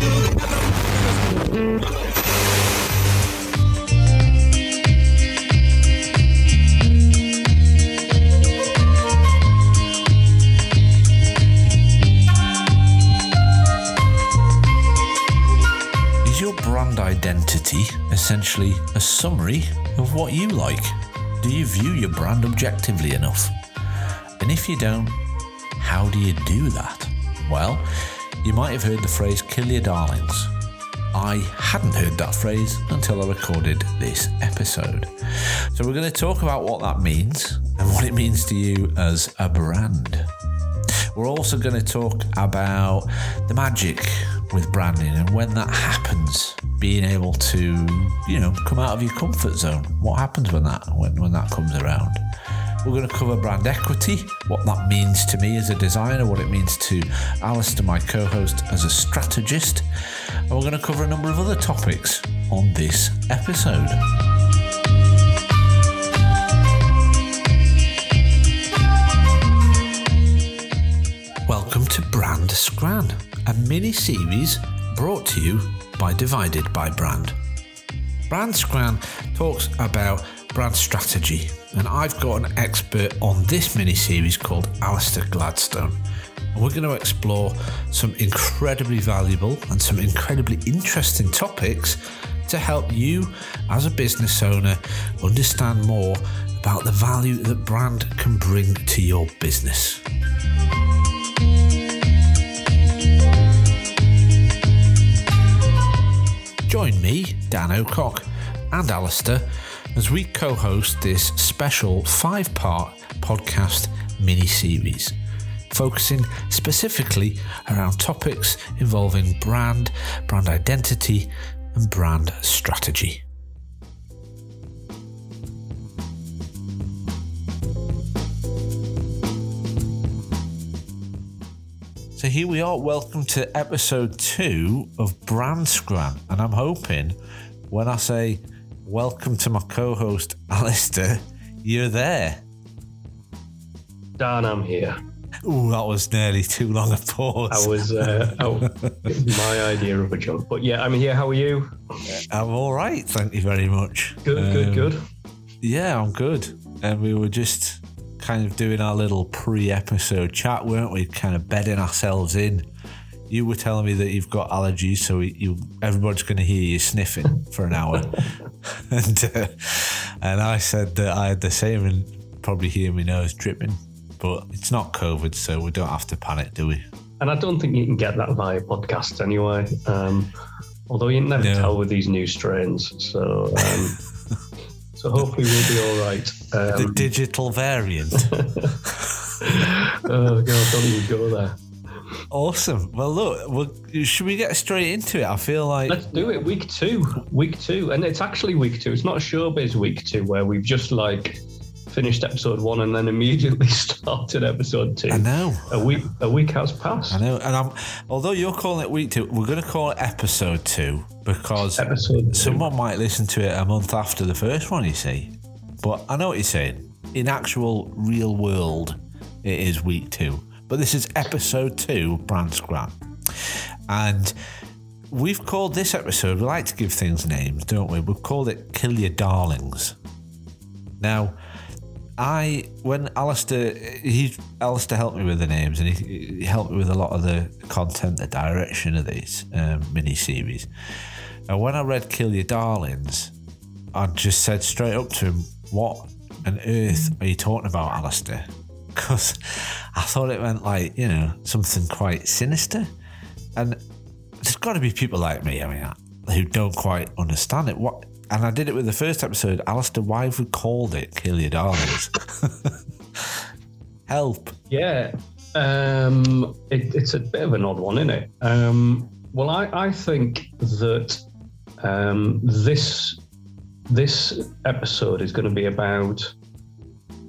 Is your brand identity essentially a summary of what you like? Do you view your brand objectively enough? And if you don't, how do you do that? Well, you might have heard the phrase kill your darlings. I hadn't heard that phrase until I recorded this episode. So, we're going to talk about what that means and what it means to you as a brand. We're also going to talk about the magic with branding and when that happens, being able to, you know, come out of your comfort zone. What happens when that when, when that comes around? We're going to cover brand equity, what that means to me as a designer, what it means to Alistair, my co host, as a strategist. And we're going to cover a number of other topics on this episode. Welcome to Brand Scran, a mini series brought to you by Divided by Brand. Brand Scran talks about brand strategy, and I've got an expert on this mini series called Alistair Gladstone. And we're going to explore some incredibly valuable and some incredibly interesting topics to help you, as a business owner, understand more about the value that brand can bring to your business. Join me, Dan O'Cock, and Alistair as we co host this special five part podcast mini series, focusing specifically around topics involving brand, brand identity, and brand strategy. So here we are. Welcome to episode two of Brand Scran. And I'm hoping when I say welcome to my co host, Alistair, you're there. Dan, I'm here. Ooh, that was nearly too long a pause. I was uh, oh, my idea of a joke, but yeah, I'm here. How are you? I'm all right. Thank you very much. Good, good, Um, good. Yeah, I'm good. And we were just kind of doing our little pre episode chat, weren't we? Kind of bedding ourselves in. You were telling me that you've got allergies, so you everybody's going to hear you sniffing for an hour. and uh, and I said that I had the same and probably hear my nose dripping. But it's not COVID, so we don't have to panic, do we? And I don't think you can get that via podcast anyway. Um, although you never No. tell with these new strains, so um, so hopefully we'll be all right. The Um, digital variant. oh god, don't even go there. Awesome. Well, look, well, should we get straight into it? I feel like Let's do it. Week two, week two, and it's actually week two. It's not showbiz week two where we've just like finished episode one and then immediately started episode two. I know. A week, a week has passed. I know, and I'm. Although you're calling it week two, we're going to call it episode two because Episode two. someone might listen to it a month after the first one. You see, but I know what you're saying. In actual real world, it is week two, but this is episode two, of Brand Scran, and we've called this episode. We like to give things names, don't we? We've called it "Kill Your Darlings." Now, I when Alistair he Alistair helped me with the names and he, he helped me with a lot of the content, the direction of these um, mini series. And when I read "Kill Your Darlings," I just said straight up to him, "What on earth are you talking about, Alistair?" Because I thought it meant like you know something quite sinister, and there's got to be people like me. I mean, who don't quite understand it. What? And I did it with the first episode. Alistair, why have we called it "Kill Your Darlings"? Help! Yeah, um, it, it's a bit of an odd one, isn't it? Um, well, I, I think that um, this this episode is going to be about.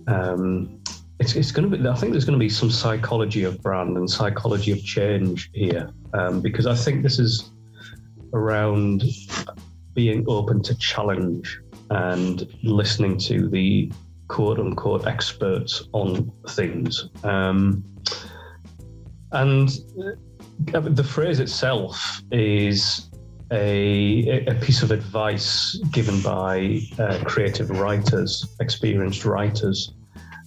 Um, it's, it's going to be. I think there's going to be some psychology of brand and psychology of change here, um, because I think this is around being open to challenge and listening to the quote unquote experts on things. Um, and the phrase itself is a, a piece of advice given by uh, creative writers, experienced writers.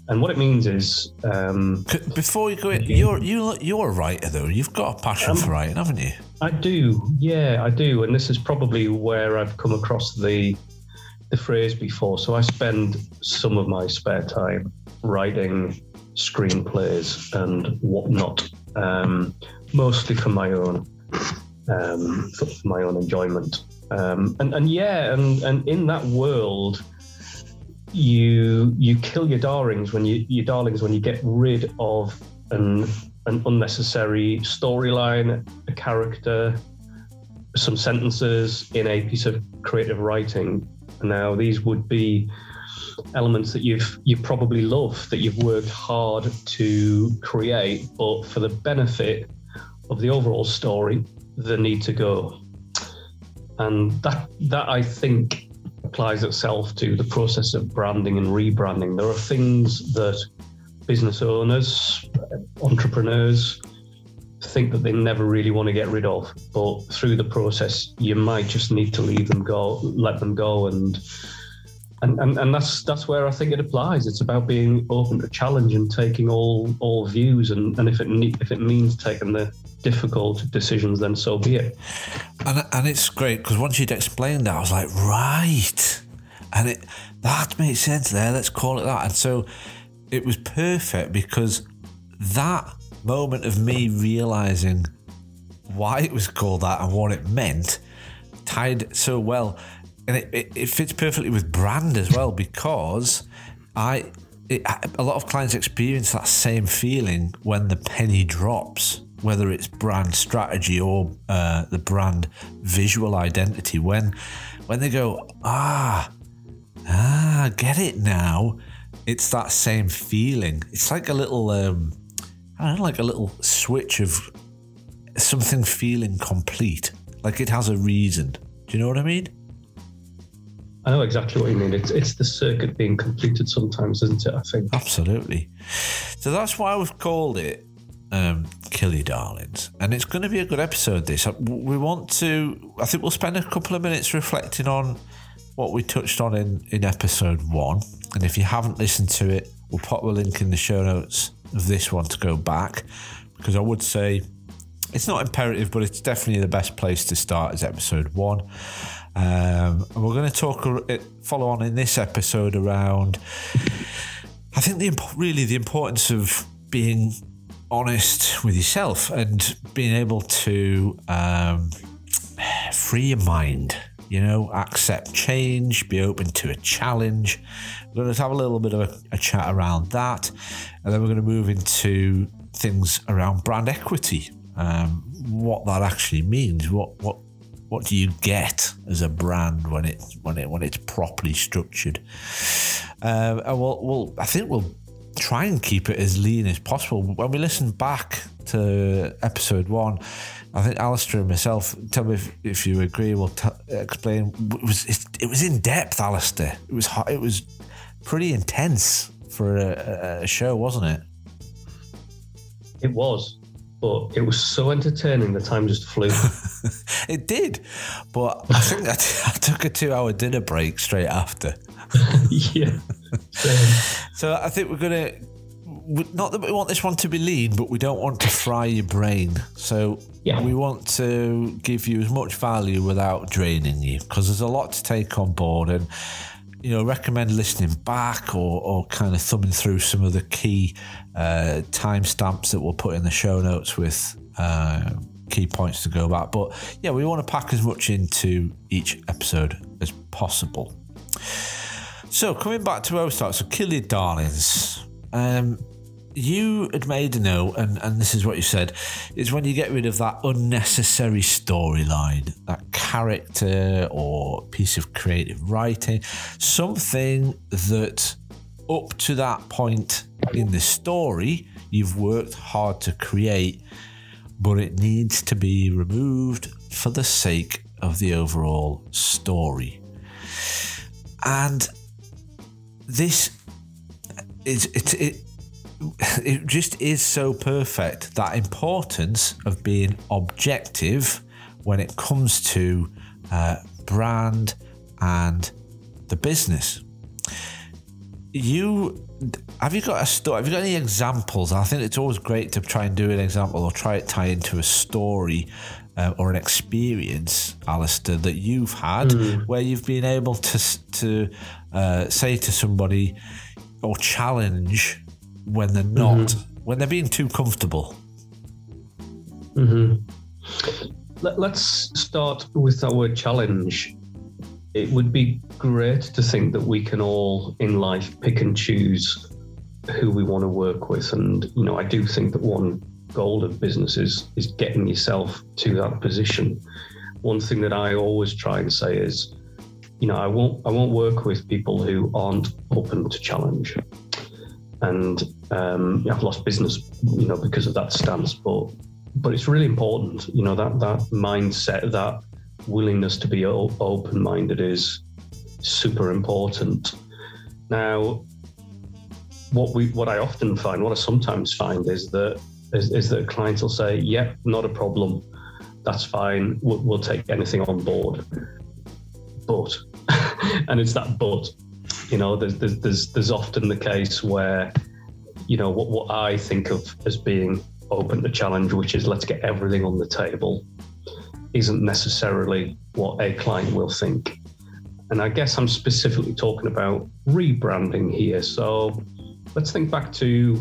And what it means is, um, before you go, in, you're you you're a writer though. You've got a passion um, for writing, haven't you? I do, yeah, I do. And this is probably where I've come across the the phrase before. So I spend some of my spare time writing screenplays and whatnot, um, mostly for my own um, for, my own enjoyment. Um, and and yeah, and and in that world, you you kill your darlings when you your darlings when you get rid of an an unnecessary storyline, a character, some sentences in a piece of creative writing. Now, these would be elements that you've you probably love that you've worked hard to create, but for the benefit of the overall story, they need to go. And that that I think applies itself to the process of branding and rebranding. There are things that business owners, entrepreneurs think that they never really want to get rid of, but through the process, you might just need to leave them go, let them go, and and, and, and that's that's where I think it applies. It's about being open to challenge and taking all all views, and, and if it if it means taking the difficult decisions, then so be it. And and it's great because once you'd explained that, I was like, right, and it that makes sense there. Let's call it that. And so it was perfect because that moment of me realizing why it was called that and what it meant tied so well and it, it, it fits perfectly with brand as well because I it, a lot of clients experience that same feeling when the penny drops, whether it's brand strategy or uh, the brand visual identity. When when they go, ah, ah, get it now. It's that same feeling. It's like a little, um, I don't know, like a little switch of something feeling complete. Like it has a reason. Do you know what I mean? I know exactly what you mean. It's it's the circuit being completed sometimes, isn't it? I think absolutely. So that's why we've called it um, "Kill Your Darlings," and it's going to be a good episode. This we want to. I think we'll spend a couple of minutes reflecting on what we touched on in in episode one. And if you haven't listened to it, we'll pop a link in the show notes of this one to go back because I would say it's not imperative, but it's definitely the best place to start. Is episode one. Um, and we're going to talk, follow on in this episode around, I think, the really the importance of being honest with yourself and being able to um, free your mind, you know, accept change, be open to a challenge. We're going to have a little bit of a, a chat around that. And then we're going to move into things around brand equity. Um, what that actually means, what what what do you get as a brand when it when it when it's properly structured? Um, and we'll, we'll I think we'll try and keep it as lean as possible. When we listen back to episode one, I think Alistair and myself, tell me if, if you agree, we'll t- explain. It was it, it, was in depth, Alistair. It was it was pretty intense for a, a show, wasn't it? It was but it was so entertaining. The time just flew. it did, but I think I, I took a two-hour dinner break straight after. yeah. so I think we're gonna. Not that we want this one to be lean, but we don't want to fry your brain. So yeah. we want to give you as much value without draining you, because there's a lot to take on board, and you know, recommend listening back or, or kind of thumbing through some of the key uh, timestamps that we'll put in the show notes with uh, key points to go back. But yeah, we want to pack as much into each episode as possible. So coming back to where we start, so kill your darlings. Um, you had made a note, and, and this is what you said, is when you get rid of that unnecessary storyline, that character or piece of creative writing, something that up to that point in the story you've worked hard to create, but it needs to be removed for the sake of the overall story. And this is it, it it just is so perfect that importance of being objective when it comes to uh, brand and the business. You have you got a story? Have you got any examples? I think it's always great to try and do an example or try to tie into a story uh, or an experience, Alistair, that you've had mm. where you've been able to to uh, say to somebody or challenge when they're not mm-hmm. when they're being too comfortable. Mm-hmm. Let, let's start with that word challenge. It would be great to think that we can all in life pick and choose who we want to work with, and you know, I do think that one goal of business is is getting yourself to that position. One thing that I always try and say is, you know, I won't I won't work with people who aren't open to challenge. And um, I've lost business, you know, because of that stance. But but it's really important, you know, that that mindset, that willingness to be open minded is super important. Now, what we what I often find, what I sometimes find, is that is, is that clients will say, "Yep, yeah, not a problem. That's fine. We'll, we'll take anything on board." But, and it's that but. You know, there's, there's there's there's often the case where, you know, what what I think of as being open to challenge, which is let's get everything on the table, isn't necessarily what a client will think. And I guess I'm specifically talking about rebranding here. So let's think back to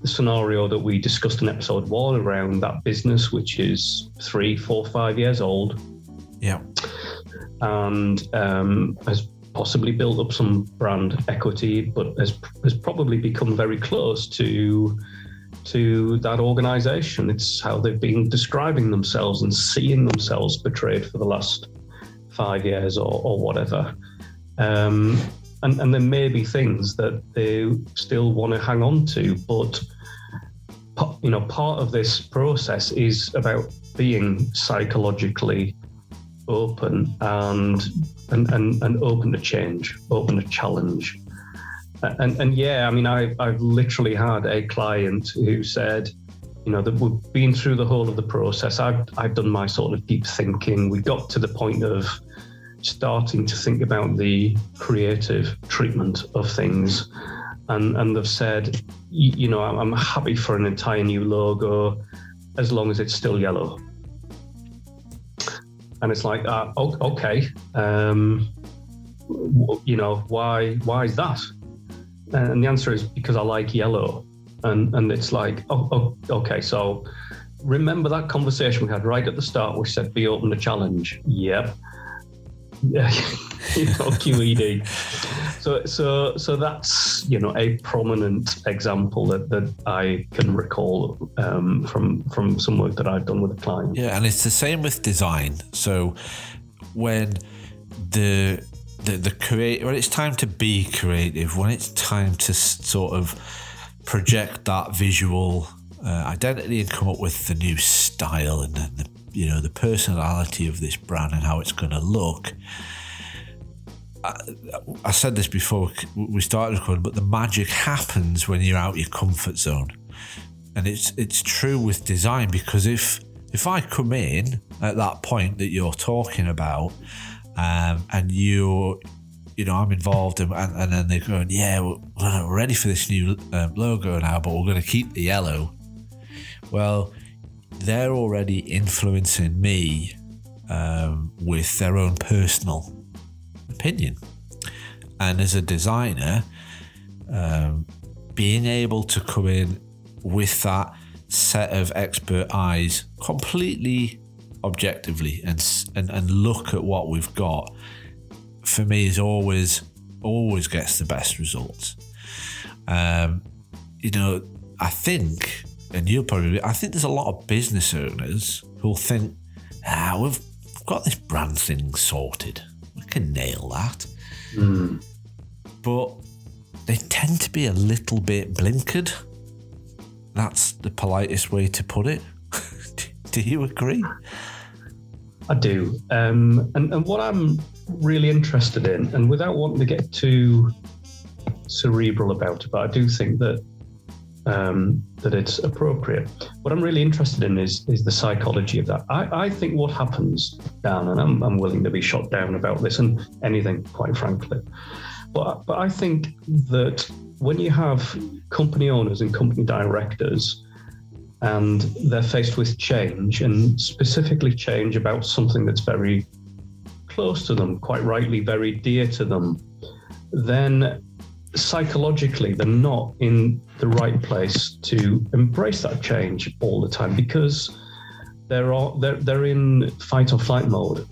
the scenario that we discussed in episode one around that business, which is three, four, five years old. Yeah. And um, has possibly built up some brand equity, but has, has probably become very close to to that organization. It's how they've been describing themselves and seeing themselves portrayed for the last five years or, or whatever. Um, and, and there may be things that they still want to hang on to, but you know, part of this process is about being psychologically open and and and, and open to change, open to challenge. And and yeah, I mean, I I've literally had a client who said, you know, that we've been through the whole of the process. I've I've done my sort of deep thinking. We got to the point of starting to think about the creative treatment of things. And, and they've said, you, know, I'm happy for an entire new logo as long as it's still yellow. And it's like, uh, okay, um, you know, why why is that? And the answer is because I like yellow. And and it's like, oh, oh okay, so remember that conversation we had right at the start, we said be open to challenge. Yep. Yeah, you know, QED. So, so, so that's you know a prominent example that, that I can recall um, from from some work that I've done with a client. Yeah, and it's the same with design. So, when the the the create when it's time to be creative, when it's time to sort of project that visual uh, identity and come up with the new style and the, the you know the personality of this brand and how it's going to look. I, I, said this before we started recording, but the magic happens when you're out your comfort zone, and it's it's true with design because if if I come in at that point that you're talking about, um, and you you know, I'm involved, and, and then they're going, yeah, we're, we're ready for this new um, logo now, but we're going to keep the yellow. Well, they're already influencing me um, with their own personal opinion. And as a designer, um, being able to come in with that set of expert eyes completely objectively and, and, and look at what we've got for me is always always gets the best results. Um, you know, I think and you'll probably, I think there's a lot of business owners who'll think, ah, we've got this brand thing sorted. Can nail that. Mm. But they tend to be a little bit blinkered. That's the politest way to put it. do you agree? I do. Um, and, and what I'm really interested in, and without wanting to get too cerebral about it, but I do think that um, that it's appropriate. What I'm really interested in is is the psychology of that. I, I think what happens, Dan, and I'm, I'm willing to be shot down about this and anything, quite frankly. But but I think that when you have company owners and company directors and they're faced with change and specifically change about something that's very close to them, quite rightly very dear to them, then psychologically they're not in the right place to embrace that change all the time because they're all, they're, they're in fight or flight mode.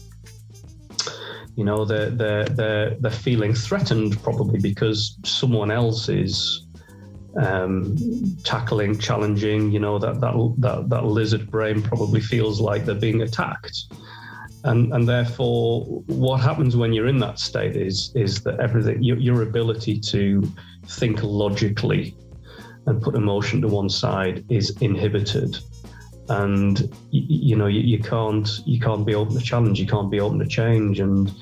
You know, they're, they're, they're, they're feeling threatened probably because someone else is um, tackling, challenging. You know, that, that, that, that lizard brain probably feels like they're being attacked and and therefore what happens when you're in that state is is that everything your, your ability to think logically and put emotion to one side is inhibited. And you, you know you, you, can't you can't be open to challenge you can't be open to change. And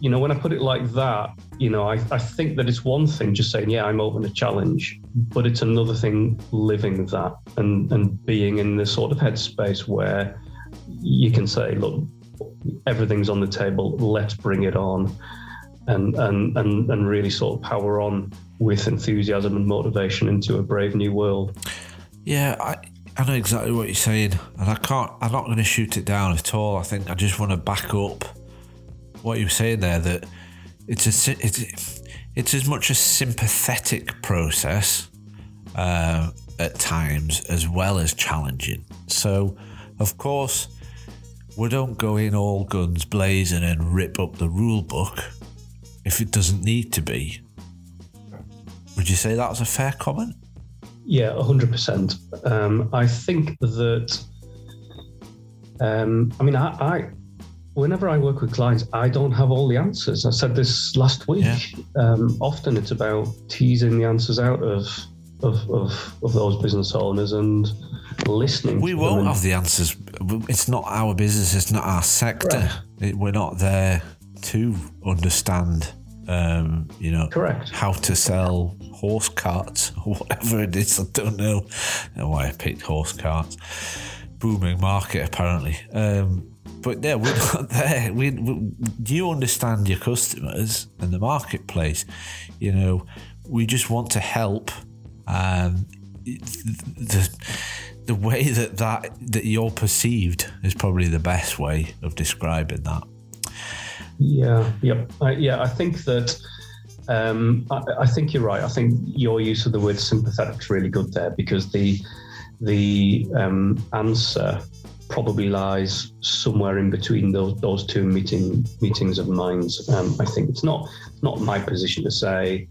you know when i put it like that you know I, I think that it's one thing just saying yeah i'm open to challenge but it's another thing living that and and being in this sort of headspace where you can say, look, everything's on the table. Let's bring it on, and and and and really sort of power on with enthusiasm and motivation into a brave new world. Yeah, I. I know exactly what you're saying, and I can't. I'm not going to shoot it down at all. I think I just want to back up what you were saying there. That it's a it's it's as much a sympathetic process uh, at times as well as challenging. So, of course, we don't go in all guns blazing and rip up the rule book if it doesn't need to be. Would you say that was a fair comment? Yeah, 100%. Um, I think that, um, I mean, I, I, whenever I work with clients, I don't have all the answers. I said this last week. Yeah. Um, often it's about teasing the answers out of, of, of, of those business owners and listening. We won't have the answers. It's not our business. It's not our sector. It, we're not there to understand. Um, you know, correct how to sell horse carts or whatever it is. I don't know, I know why I picked horse carts. Booming market apparently. Um, but yeah, we're not there. We, we, you understand your customers and the marketplace. You know, we just want to help. Um, the the way that, that that you're perceived is probably the best way of describing that. Yeah, yep, I, yeah. I think that um, I, I, think you're right. I think your use of the word sympathetic is really good there because the the um, answer probably lies somewhere in between those those two meeting meetings of minds. Um, I think it's not not my position to say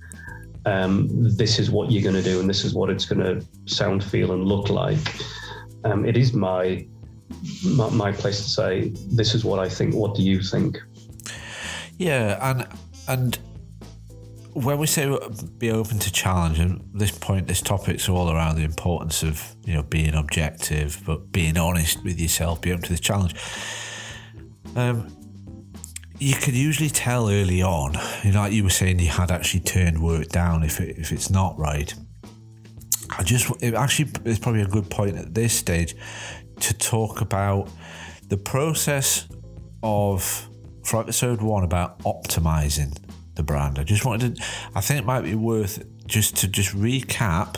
um, this is what you're going to do and this is what it's going to sound, feel, and look like. Um, it is my, my, my place to say this is what I think. What do you think? Yeah, and and when we say be open to challenge, and this point, this topic's all around the importance of you know being objective, but being honest with yourself, be open to the challenge. Um, you could usually tell early on, you know, like you were saying, you had actually turned work down if it, if it's not right. I just it actually it's probably a good point at this stage to talk about the process of for episode one about optimizing the brand. I just wanted to I think it might be worth just to just recap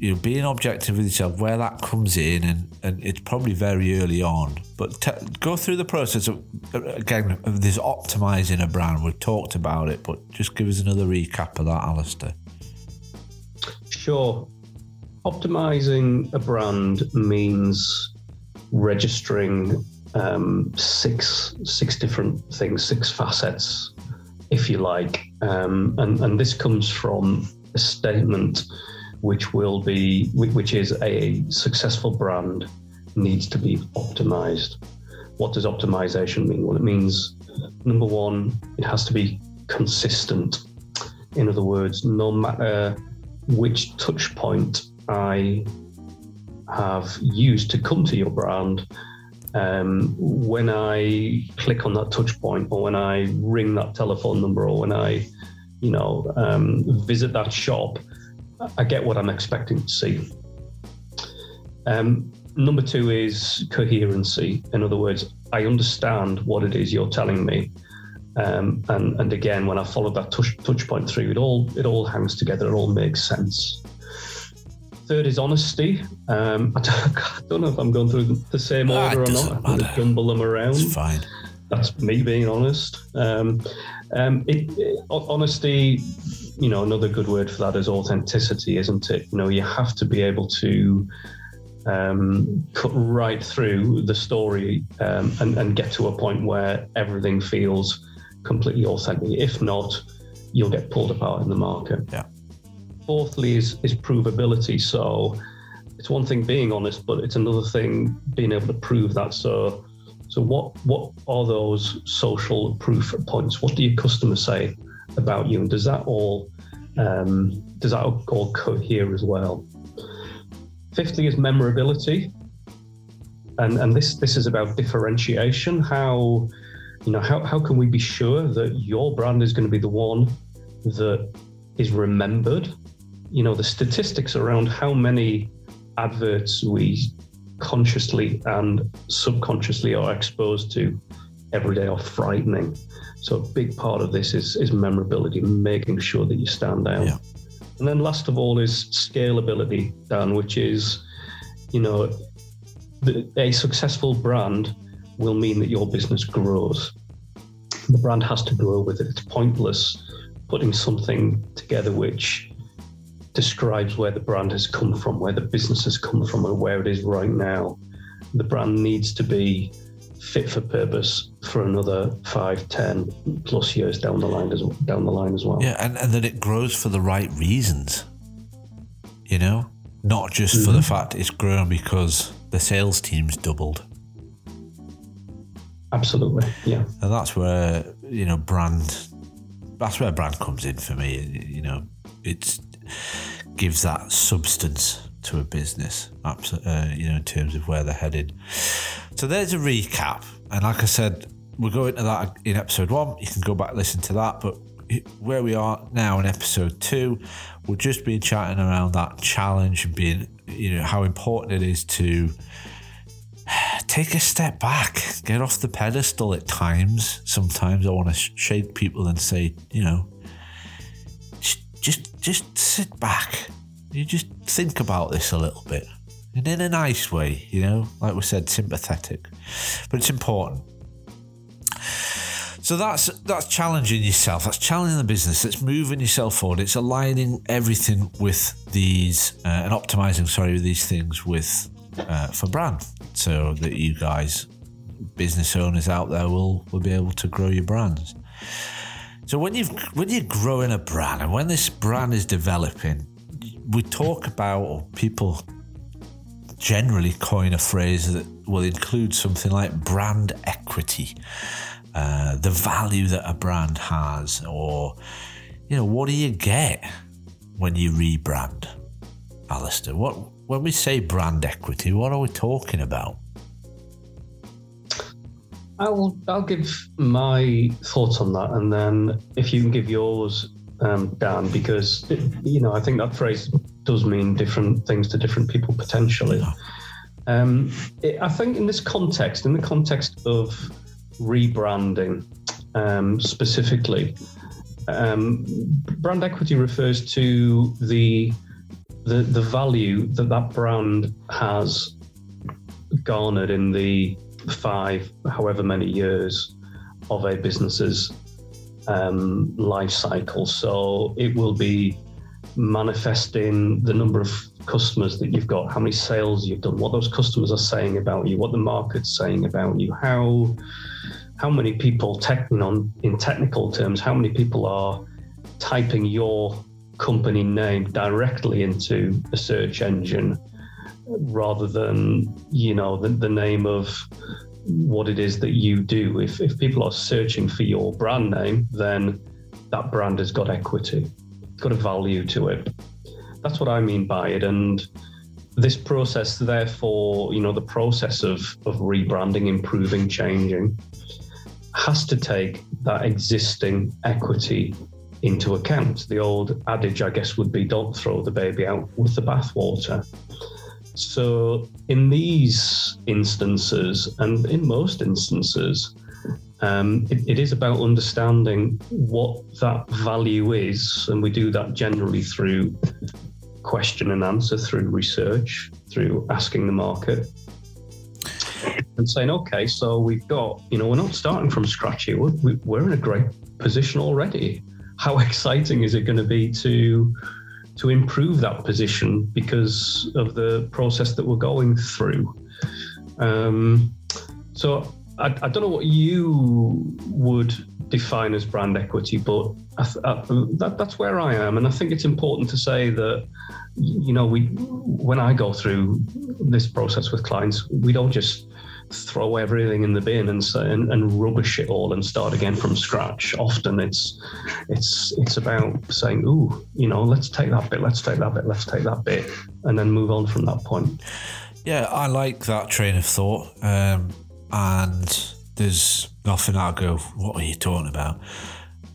you know, being objective with yourself, where that comes in, and, and it's probably very early on. But go through the process of again of this optimizing a brand. We've talked about it, but just give us another recap of that, Alistair. Sure. Optimizing a brand means registering um, six six different things, six facets, if you like, um, and and this comes from a statement which will be which is a successful brand needs to be optimized. What does optimization mean? Well, it means number one, it has to be consistent. In other words, no matter which touch point I have used to come to your brand, um, when I click on that touch point, or when I ring that telephone number, or when I, you know, um, visit that shop, I get what I'm expecting to see. Um, number two is coherency. In other words, I understand what it is you're telling me. Um, and, and again, when I followed that touch, touch point through, it all it all hangs together. It all makes sense. Third is honesty. Um, I, don't, I, don't, know if I'm going through the same ah, order or not. I'm going to jumble them around. It's fine. That's me being honest. Um, um, it, it, honesty, you know, another good word for that is authenticity, isn't it? You know, you have to be able to um, cut right through the story um, and, and, get to a point where everything feels completely authentic. If not, you'll get pulled apart in the market. Yeah. Fourthly is, is provability. So it's one thing being honest, but it's another thing being able to prove that. So so what what are those social proof points? What do your customers say about you, and does that all um, does that all cohere as well? Fifthly is memorability, and and this this is about differentiation. How you know how how can we be sure that your brand is going to be the one that is remembered? You know the statistics around how many adverts we consciously and subconsciously are exposed to every day are frightening. So a big part of this is is memorability, making sure that you stand out. Yeah. And then last of all is scalability, Dan, which is, you know, the, a successful brand will mean that your business grows. The brand has to grow with it. It's pointless putting something together which describes where the brand has come from, where the business has come from, and where it is right now. The brand needs to be fit for purpose for another five, ten plus years down the line as down the line as well. Yeah, and, and that it grows for the right reasons. You know, not just mm-hmm. for the mm-hmm. fact it's grown because the sales team's doubled. Absolutely, yeah. And that's where you know brand. That's where brand comes in for me. You know, it's gives that substance to a business, uh, you know, in terms of where they're headed. So there's a recap, and like I said, we'll go into that in episode one. You can go back and listen to that, but where we are now in episode two, we'll just be chatting around that challenge and being, you know, how important it is to take a step back, get off the pedestal at times. Sometimes I want to shake people and say, you know, just just sit back. You just think about this a little bit. And in a nice way, you know, like we said, sympathetic. But it's important. So that's that's challenging yourself. That's challenging the business. It's moving yourself forward. It's aligning everything with these uh, and optimizing. Sorry, with these things with uh, for brand, so that you guys, business owners out there, will will be able to grow your brands. So when you when you're growing a brand and when this brand is developing, we talk about or people generally coin a phrase that will include something like brand equity, uh, the value that a brand has, or you know what do you get when you rebrand, Alistair? What when we say brand equity, what are we talking about? I'll I'll give my thoughts on that, and then if you can give yours, um, Dan, because it, you know I think that phrase does mean different things to different people potentially. Um, it, I think in this context, in the context of rebranding um, specifically, um, brand equity refers to the, the the value that that brand has garnered in the five, however many years of a business's um, life cycle. So it will be manifesting the number of customers that you've got, how many sales you've done, what those customers are saying about you, what the market's saying about you, how how many people, tech, you know, in technical terms, how many people are typing your company name directly into a search engine rather than you know the, the name of what it is that you do. If, if people are searching for your brand name, then that brand has got equity, got a value to it. That's what I mean by it. And this process, therefore, you know, the process of, of rebranding, improving, changing, has to take that existing equity into account. The old adage, I guess, would be don't throw the baby out with the bathwater. So, in these instances, and in most instances, um, it, it is about understanding what that value is, and we do that generally through question and answer, through research, through asking the market, and saying, okay, so we've got, you know, we're not starting from scratch here. We're, we're in a great position already. How exciting is it going to be to to improve that position because of the process that we're going through? Um, so I, I, don't know what you would define as brand equity, but I, I, that, that's where I am, and I think it's important to say that you know we when I go through this process with clients, we don't just throw everything in the bin and, and and rubbish it all and start again from scratch. Often it's it's it's about saying, "Ooh, you know, let's take that bit, let's take that bit, let's take that bit," and then move on from that point. Yeah, I like that train of thought, um, and there's nothing I go, "What are you talking about?"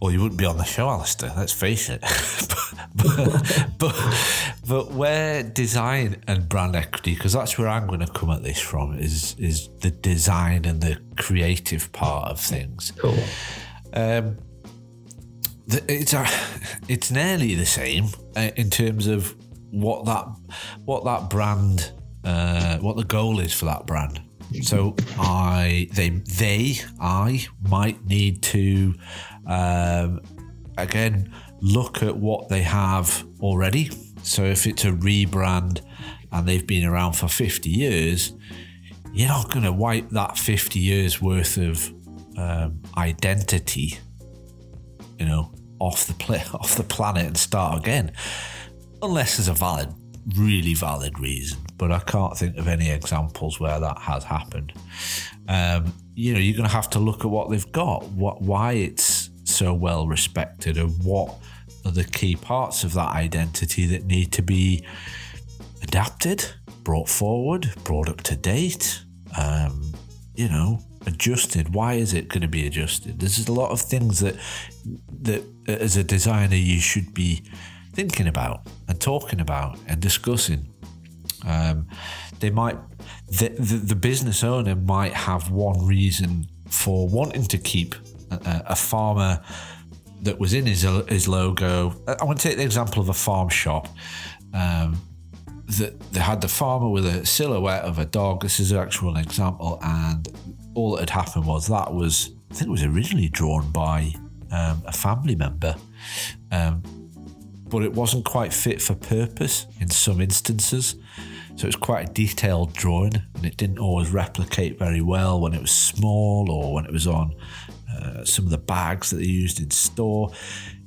Well, you wouldn't be on the show, Alistair. Let's face it. but, but, but where design and brand equity, because that's where I'm going to come at this from, is is the design and the creative part of things. Cool. Um, it's a, it's nearly the same uh, in terms of what that what that brand uh, what the goal is for that brand. So I they they I might need to um, again, look at what they have already. So if it's a rebrand and they've been around for 50 years, you're not going to wipe that 50 years worth of um, identity, you know, off the off the planet and start again, unless there's a valid, really valid reason. But I can't think of any examples where that has happened. Um, you know, you're going to have to look at what they've got, what why it's so well respected and what are the key parts of that identity that need to be adapted, brought forward, brought up to date, um, you know, adjusted. Why is it going to be adjusted? There's a lot of things that that as a designer you should be thinking about and talking about and discussing. Um, they might the, the, the business owner might have one reason for wanting to keep a, a farmer that was in his his logo. I want to take the example of a farm shop. Um, that they had the farmer with a silhouette of a dog. This is an actual example, and all that had happened was that was I think it was originally drawn by um, a family member, um, but it wasn't quite fit for purpose in some instances. So it's quite a detailed drawing, and it didn't always replicate very well when it was small or when it was on uh, some of the bags that they used in store.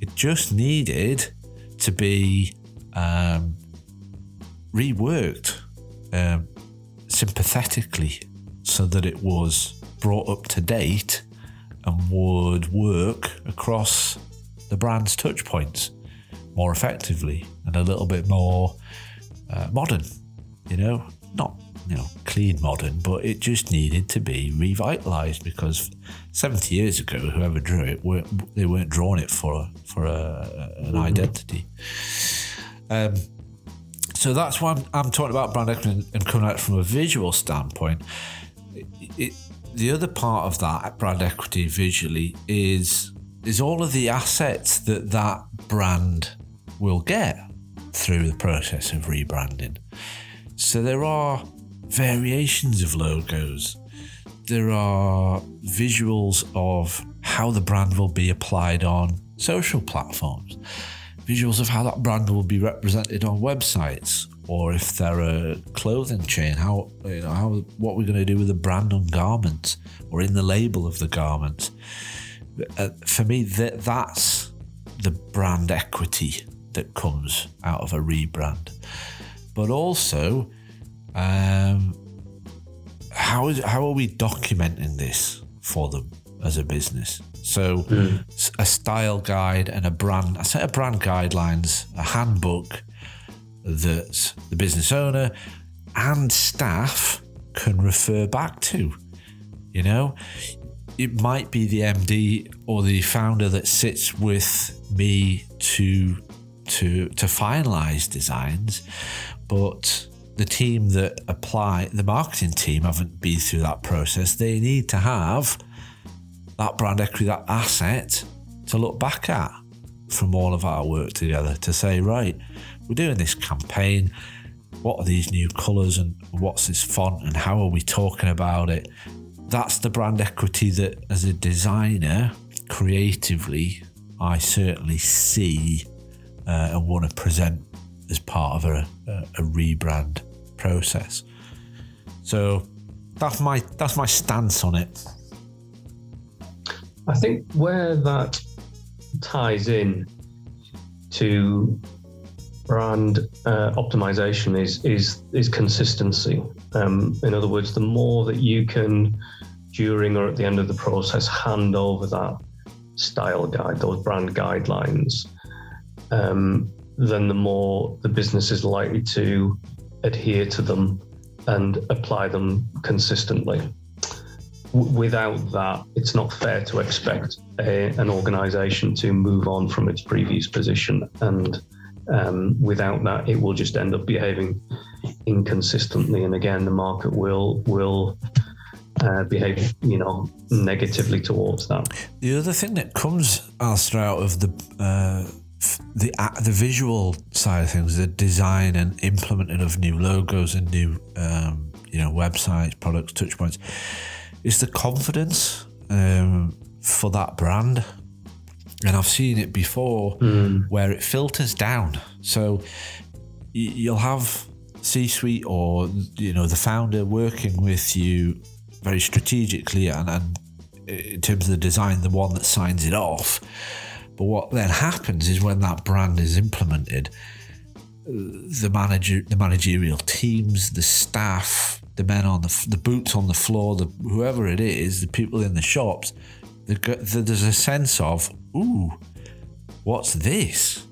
It just needed to be um, reworked um, sympathetically so that it was brought up to date and would work across the brand's touch points more effectively and a little bit more uh, modern, you know, not you know clean modern, but it just needed to be revitalized because 70 years ago, whoever drew it, weren't, they weren't drawing it for for a, an mm-hmm. identity. Um, so that's why I'm, I'm, talking about brand equity and coming out from a visual standpoint. It, it, the other part of that brand equity visually is is all of the assets that that brand will get through the process of rebranding. So there are variations of logos. There are visuals of how the brand will be applied on social platforms, visuals of how that brand will be represented on websites, or if they're a clothing chain, how you know how what we're going to do with the brand on garments or in the label of the garment. Uh, for me, that that's the brand equity that comes out of a rebrand, but also um, how is how are we documenting this for them as a business? So mm. a style guide and a brand, a set of brand guidelines, a handbook that the business owner and staff can refer back to. You know, it might be the MD or the founder that sits with me to to to finalize designs, but the team that apply the marketing team haven't been through that process. They need to have that brand equity, that asset to look back at from all of our work together to say, right, we're doing this campaign. What are these new colours and what's this font and how are we talking about it? That's the brand equity that, as a designer, creatively, I certainly see uh, and want to present as part of a, a, a rebrand process. So that's my that's my stance on it. I think where that ties in to brand uh, optimization is is is consistency. Um, in other words, the more that you can during or at the end of the process hand over that style guide, those brand guidelines, um, then the more the business is likely to adhere to them and apply them consistently. W- without that, it's not fair to expect a, an organization to move on from its previous position. And um, without that, it will just end up behaving inconsistently. And again, the market will will uh, behave, you know, negatively towards that. The other thing that comes, Alistair, out of the uh, the the visual side of things, the design and implementing of new logos and new um, you know websites, products, touchpoints, is the confidence um, for that brand. And I've seen it before mm. where it filters down. So you'll have C-suite or you know the founder working with you very strategically and, and in terms of the design, the one that signs it off but what then happens is when that brand is implemented, the manager, the managerial teams, the staff, the men on the the boots on the floor, the whoever it is, the people in the shops, there's a sense of ooh, what's this?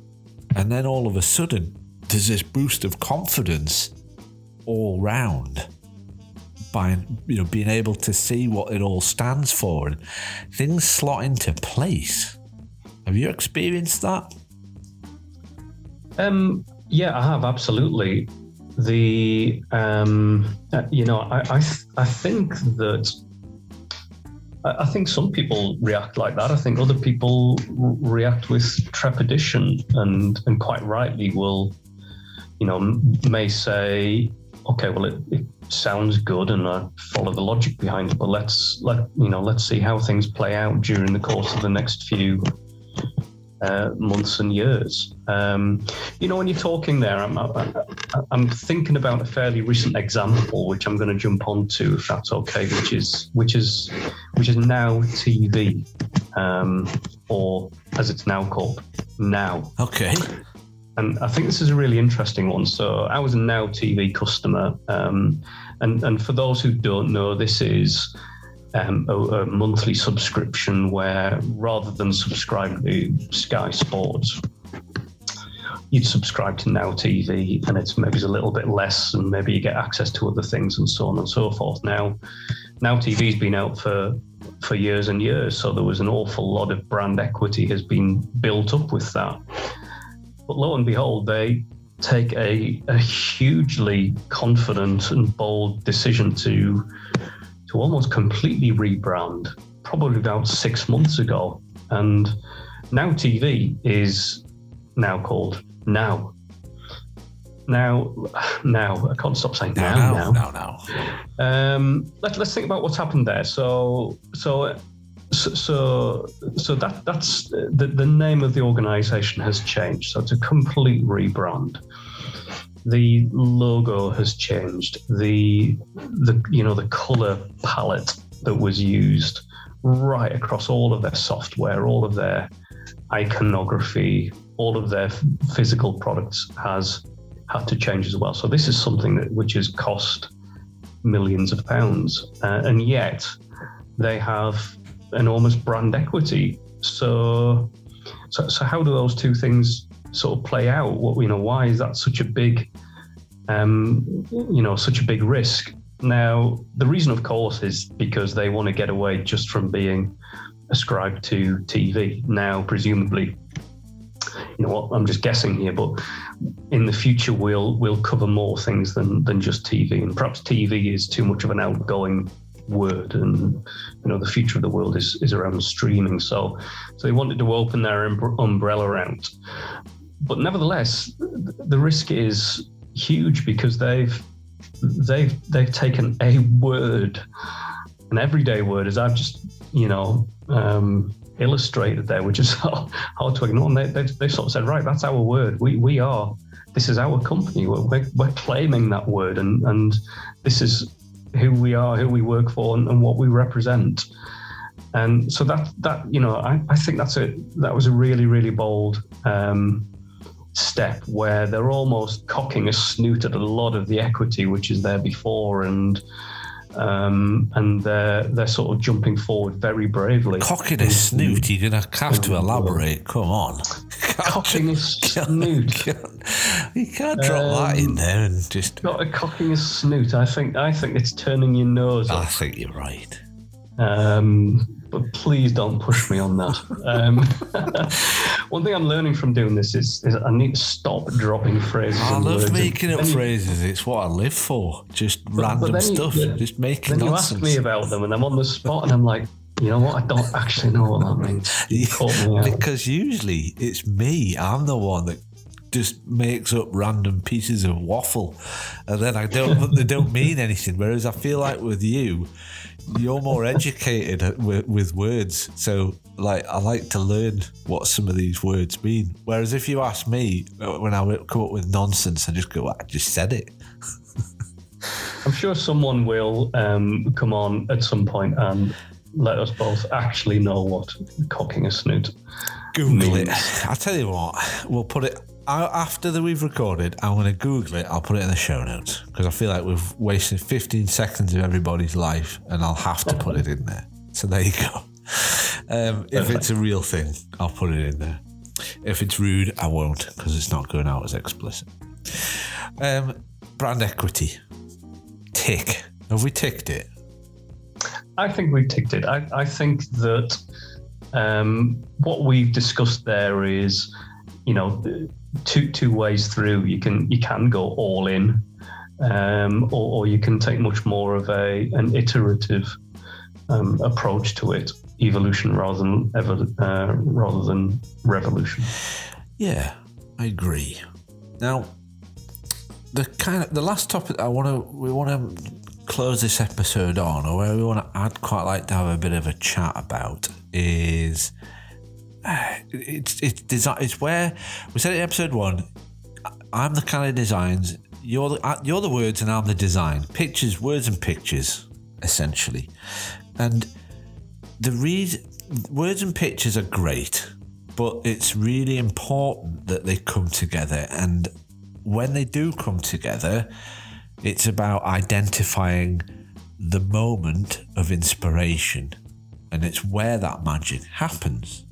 And then all of a sudden, there's this boost of confidence all round by you know being able to see what it all stands for and things slot into place have you experienced that? Um, yeah, I have absolutely. The um, uh, you know, I I, th- I think that I, think some people react like that. I think other people r- react with trepidation, and and quite rightly will, you know, may say, okay, well, it, it sounds good, and I follow the logic behind it, but let's let you know, let's see how things play out during the course of the next few uh, months and years. Um, you know, when you're talking there, I'm, I'm thinking about a fairly recent example, which I'm going to jump onto, if that's okay, which is which is which is Now TV, um, or as it's now called, now. Okay. And I think this is a really interesting one. So I was a Now TV customer, um, and and for those who don't know, this is um, a, a, monthly subscription where rather than subscribe to Sky Sports, you'd subscribe to Now TV and it's maybe a little bit less and maybe you get access to other things and so on and so forth. Now, Now TV's been out for for years and years, so there was an awful lot of brand equity has been built up with that. But lo and behold, they take a, a hugely confident and bold decision to to almost completely rebrand probably about six months ago. And Now TV is now called Now. Now, now, I can't stop saying now, now, now, now. now. Um, let, let's think about what's happened there. So, so, so, so that that's the, the name of the organization has changed. So it's a complete rebrand the logo has changed. The the you know the color palette that was used right across all of their software, all of their iconography, all of their physical products has had to change as well. So this is something that which has cost millions of pounds, uh, and yet they have enormous brand equity. So, so, so how do those two things sort of play out? What you know, why is that such a big, um, you know, such a big risk? Now, the reason, of course, is because they want to get away just from being ascribed to TV. Now, presumably, you know what? I'm just guessing here, but in the future, we'll we'll cover more things than than just TV, and perhaps TV is too much of an outgoing word and you know the future of the world is is around streaming so so they wanted to open their umbrella out but nevertheless the risk is huge because they've they've they've taken a word an everyday word as i've just you know um, illustrated there which is hard to ignore. And they, they, they sort of said right that's our word. We we are this is our company. We're, we're, we're claiming that word and and this is who we are, who we work for, and, and what we represent. And so that that you know, I, I think that's a that was a really really bold um, step where they're almost cocking a snoot at a lot of the equity which is there before, and um, and they're they're sort of jumping forward very bravely. Cocking a snoot, you're gonna have to elaborate. Come on, cocking a snoot. You can't drop um, that in there and just not a cocking a snoot. I think I think it's turning your nose. I think you're right. Um, but please don't push me on that. Um, one thing I'm learning from doing this is, is I need to stop dropping phrases. I love making up phrases. You, it's what I live for. Just but, random but stuff. You, just making then nonsense. you ask me about them, and I'm on the spot, and I'm like, you know what? I don't actually know what that means. Yeah, because usually it's me. I'm the one that just makes up random pieces of waffle, and then I don't. they don't mean anything. Whereas I feel like with you, you're more educated with, with, words. So, like, I like to learn what some of these words mean. Whereas if you ask me uh, when I come up with nonsense, I just go, I just said it. I'm sure someone will um, come on at some point and let us both actually know what cocking a snoot. Google means. it. I tell you what, we'll put it after that we've recorded, I'm going to Google it. I'll put it in the show notes because I feel like we've wasted 15 seconds of everybody's life, and I'll have to put it in there. So there you go. Um, if it's a real thing, I'll put it in there. If it's rude, I won't because it's not going out as explicit. Um, brand equity. Tick. Have we ticked it? I think we've ticked it. I, I think that um, what we've discussed there is, you know, two two ways through. You can you can go all in, um, or, or, you can take much more of a an iterative um, approach to it, evolution rather than ever uh, rather than revolution. Yeah, I agree. Now, the kind of the last topic I want to we want to close this episode on, or where we want to I'd quite like to have a bit of a chat about is it's it's design. It's where we said it in episode one. I'm the kind of designs. You're the uh, you're the words, and I'm the design. Pictures, words, and pictures, essentially. And the reason words and pictures are great, but it's really important that they come together. And when they do come together, it's about identifying the moment of inspiration, and it's where that magic happens.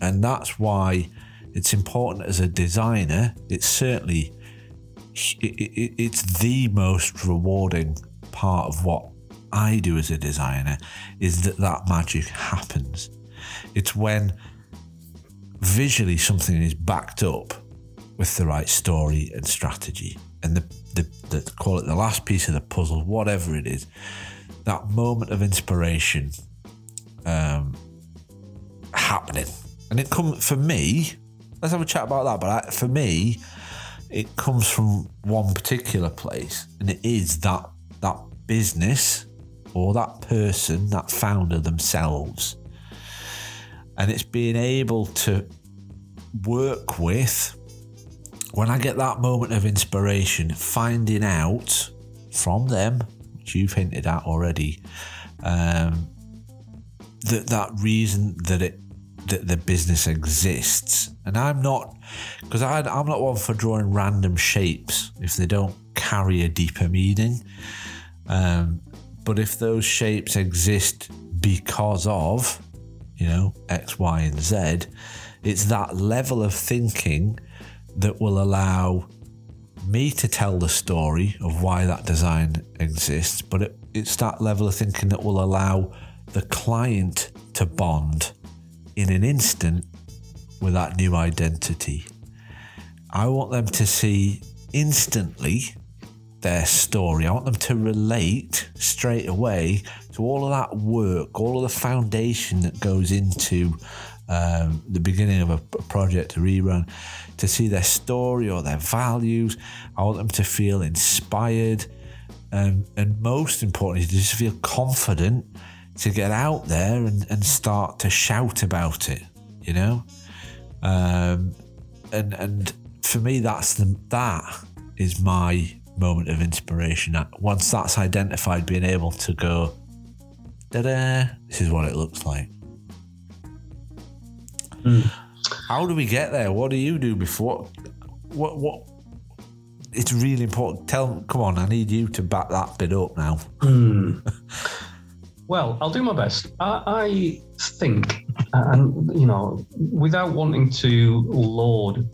And that's why it's important as a designer. It's certainly it's the most rewarding part of what I do as a designer is that that magic happens. It's when visually something is backed up with the right story and strategy and the, the, the call it the last piece of the puzzle, whatever it is, that moment of inspiration um, happening and it comes for me. Let's have a chat about that. But I, for me, it comes from one particular place, and it is that that business or that person, that founder themselves, and it's being able to work with. When I get that moment of inspiration, finding out from them, which you've hinted at already, um, that that reason that it that the business exists. And I'm not, because I'm not one for drawing random shapes if they don't carry a deeper meaning. Um, but if those shapes exist because of, you know, X, Y, and Z, it's that level of thinking that will allow me to tell the story of why that design exists, but it, it's that level of thinking that will allow the client to bond in an instant with that new identity. I want them to see instantly their story. I want them to relate straight away to all of that work, all of the foundation that goes into um, the beginning of a project to rerun, to see their story or their values. I want them to feel inspired. Um, and most importantly, to just feel confident to get out there and, and start to shout about it, you know? Um, and and for me, that's the that is my moment of inspiration. Once that's identified, being able to go, da-da, this is what it looks like. Mm. How do we get there? What do you do before? What what? It's really important. Tell, come on, I need you to back that bit up now. Mm. well, I'll do my best. I, I think, and you know, without wanting to laud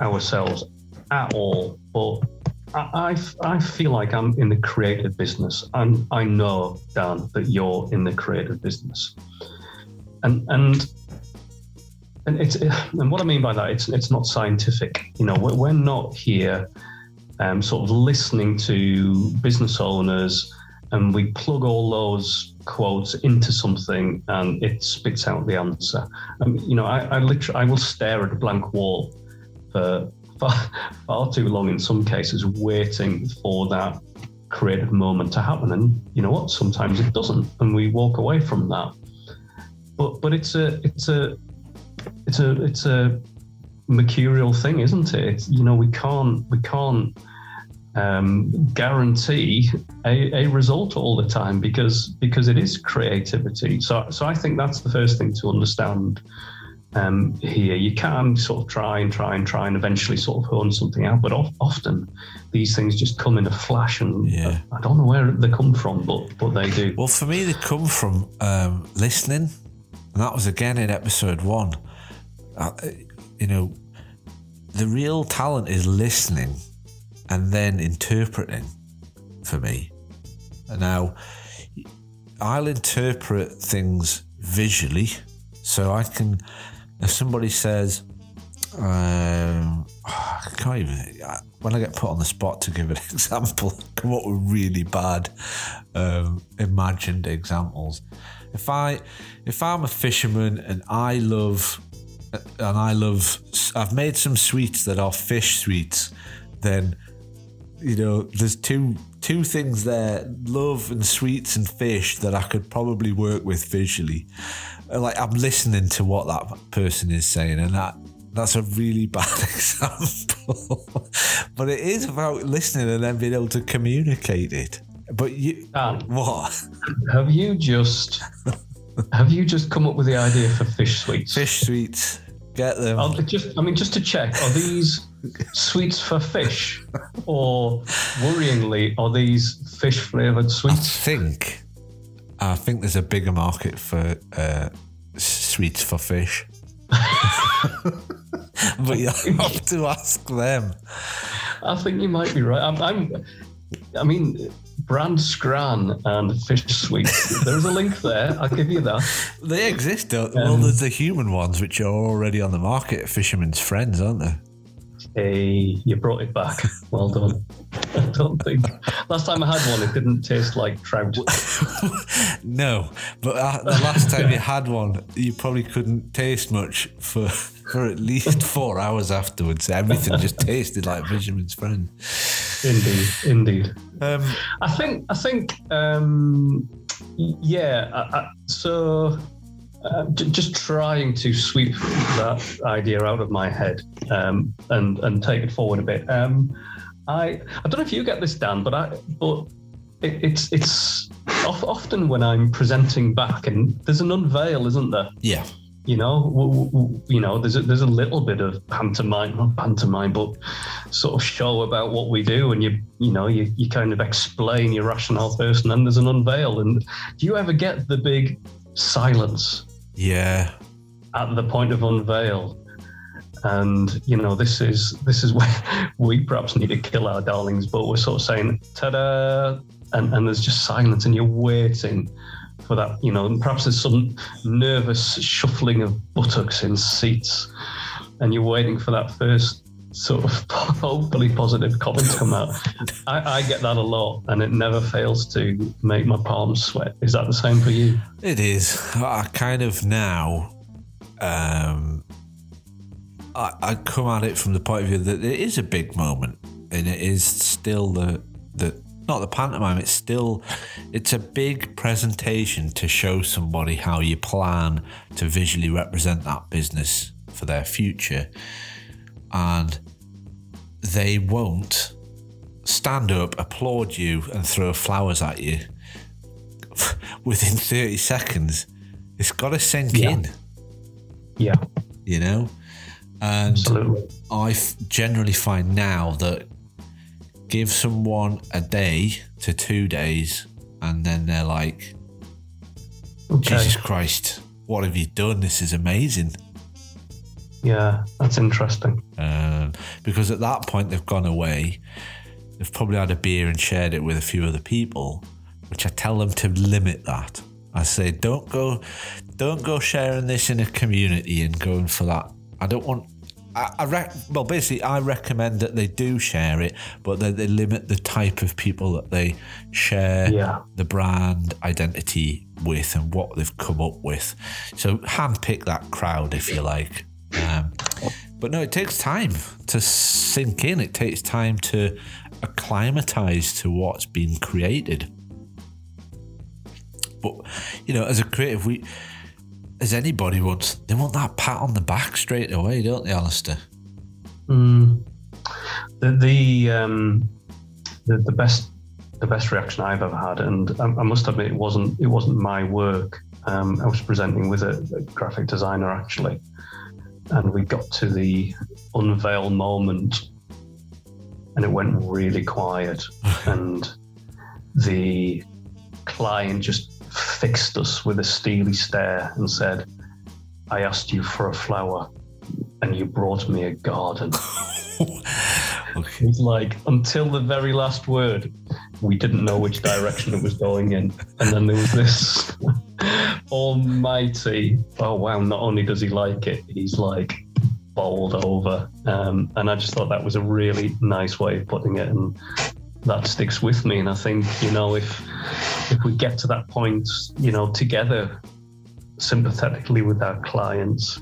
ourselves at all, but I, I feel like I'm in the creative business, and I know Dan that you're in the creative business, and and and it's and what I mean by that, it's it's not scientific. You know, we're, we're not here, um, sort of listening to business owners, and we plug all those quotes into something, and it spits out the answer. Um, you know, I, I literally I will stare at a blank wall for far, far too long in some cases, waiting for that creative moment to happen. And you know what? Sometimes it doesn't, and we walk away from that. But but it's a it's a it's a it's a mercurial thing, isn't it? It's, you know, we can't we can't um, guarantee a, a result all the time because because it is creativity. So so I think that's the first thing to understand um, here. You can sort of try and try and try and eventually sort of hone something out, but often these things just come in a flash, and yeah. I, I, don't know where they come from, but but they do. Well, for me, they come from um, listening, and that was again in episode one. Uh, you know, the real talent is listening and then interpreting. For me, now I'll interpret things visually, so I can if somebody says, um, I can't even, when I get put on the spot to give an example, come up with really bad um, imagined examples. If I, if I'm a fisherman and I love, and I love, I've made some sweets that are fish sweets, then, you know, there's two two things there: love and sweets and fish that I could probably work with visually like I'm listening to what that person is saying, and that that's a really bad example. but it is about listening and then being able to communicate it. But you, Dan, what have you just have you just come up with the idea for fish sweets? Fish sweets, get them. I'll just, I mean, just to check, are these sweets for fish, or worryingly, are these fish flavored sweets? I think I think there's a bigger market for uh, sweets for fish. but you have to ask them. I think you might be right. I'm, I'm I mean, Brand Scran and fish sweets. There's a link there. I'll give you that. They exist, don't um, Well, there's the human ones, which are already on the market. Fisherman's Friends, aren't they? Hey, you brought it back. Well done. I don't think last time I had one, it didn't taste like trout. no, but uh, the last time you had one, you probably couldn't taste much for for at least four hours afterwards. Everything just tasted like Fisherman's Friend. Indeed, indeed. Um, I think I think um, yeah. I, I, so uh, just trying to sweep that idea out of my head um, and and take it forward a bit. Um, I I don't know if you get this, Dan, but I but it, it's it's often when I'm presenting back and there's an unveil, isn't there? Yeah. You know, w- w- you know, there's a, there's a little bit of pantomime, not pantomime, but sort of show about what we do, and you you know you you kind of explain your rationale first, and then there's an unveil. And do you ever get the big silence yeah. At the point of unveil. And you know, this is this is where we perhaps need to kill our darlings, but we're sort of saying ta-da, and, and there's just silence, and you're waiting for that. You know, and perhaps there's some nervous shuffling of buttocks in seats, and you're waiting for that first sort of hopefully positive comments come out. I, I, get that a lot, and it never fails to make my palms sweat. Is that the same for you? It is. I kind of now. Um, I, I come at it from the point of view that it is a big moment, and it is still the the not the pantomime. It's still it's a big presentation to show somebody how you plan to visually represent that business for their future and they won't stand up, applaud you, and throw flowers at you within 30 seconds. It's got to sink yeah. in. Yeah. You know? And Absolutely. I f- generally find now that give someone a day to two days, and then they're like, okay. Jesus Christ, what have you done? This is amazing. Yeah, that's interesting. Um, because at that point they've gone away. They've probably had a beer and shared it with a few other people, which I tell them to limit that. I say, don't go, don't go sharing this in a community and going for that. I don't want. I, I rec- well, basically, I recommend that they do share it, but that they limit the type of people that they share yeah. the brand identity with and what they've come up with. So handpick that crowd if you like. Um, but no, it takes time to sink in. It takes time to acclimatize to what's been created. But you know, as a creative, we, as anybody wants, they want that pat on the back straight away, don't they, Alistair? Mm. The the, um, the the best the best reaction I've ever had, and I, I must admit, it wasn't it wasn't my work. Um, I was presenting with a, a graphic designer actually, and we got to the unveil moment and it went really quiet. And the client just fixed us with a steely stare and said i asked you for a flower and you brought me a garden okay. It's like until the very last word we didn't know which direction it was going in and then there was this almighty. Oh wow! Not only does he like it, he's like bowled over. Um, and I just thought that was a really nice way of putting it, and that sticks with me. And I think you know if if we get to that point, you know, together, sympathetically with our clients,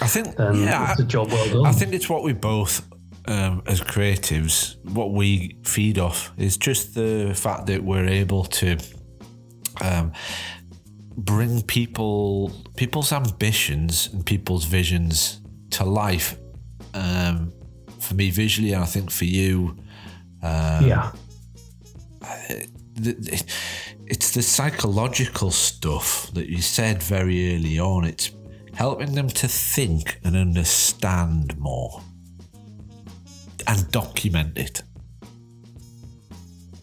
I think then yeah, it's a job well done. I think it's what we both um, as creatives, what we feed off is just the fact that we're able to um, bring people people's ambitions and people's visions to life. Um, for me, visually, and I think for you, um, yeah, it's the psychological stuff that you said very early on. It's helping them to think and understand more and document it.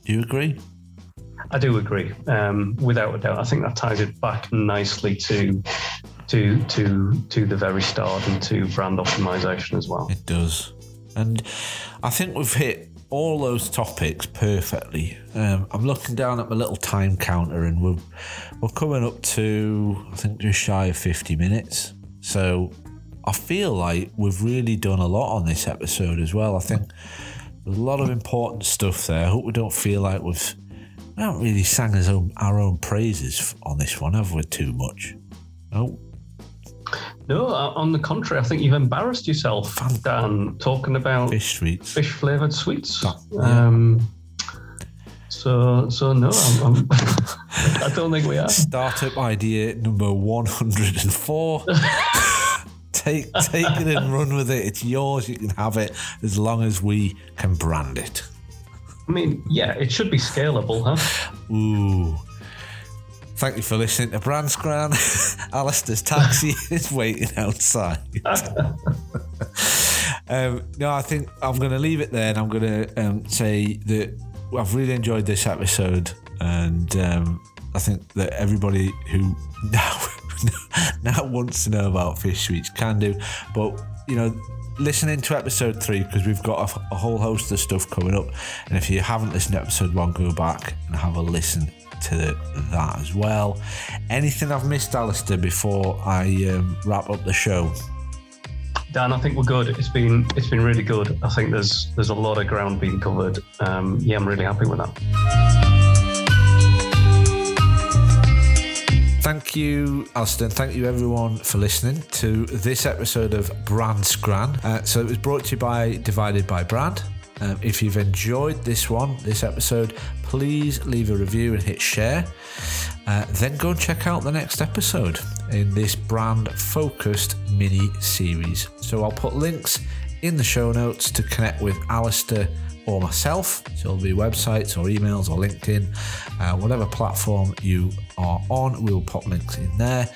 Do you agree? I do agree, um, without a doubt. I think that ties it back nicely to to to to the very start and to brand optimization as well. It does, and I think we've hit all those topics perfectly. Um, I'm looking down at my little time counter, and we're we're coming up to I think just shy of 50 minutes. So I feel like we've really done a lot on this episode as well. I think there's a lot of important stuff there. I hope we don't feel like we've we haven't really sang our own, our own praises on this one, have we? Too much. No. No, uh, on the contrary, I think you've embarrassed yourself, Dan, talking about fish sweets, fish flavored sweets. That, yeah. Um, so, so no, I'm, I'm, I do not think we are. Startup idea number one hundred and four. take take it and run with it. It's yours. You can have it as long as we can brand it. I mean, yeah, it should be scalable, huh? Ooh. Thank you for listening to Brand Scran. Alistair's taxi is waiting outside. um, no, I think I'm going to leave it there and I'm going to um, say that I've really enjoyed this episode and um, I think that everybody who now now wants to know about fish sweets, can do. But you know, listening to episode three because we've got a, a, whole host of stuff coming up. And if you haven't listened to episode one, go back and have a listen to that as well. Anything I've missed, Alistair, before I um, wrap up the show? Dan, I think we're good. It's been it's been really good. I think there's there's a lot of ground being covered. Um, yeah, I'm really happy with that. Thank you, Alistair. Thank you, everyone, for listening to this episode of Brand Scran. Uh, so it was brought to you by Divided by Brand. Um, if you've enjoyed this one, this episode, please leave a review and hit share. Uh, then go and check out the next episode in this brand focused mini series. So I'll put links in the show notes to connect with Alistair or myself. So it'll be websites or emails or LinkedIn, uh, whatever platform you are on, we'll pop links in there.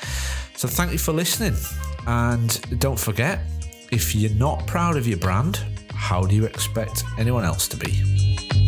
So thank you for listening. And don't forget, if you're not proud of your brand, how do you expect anyone else to be?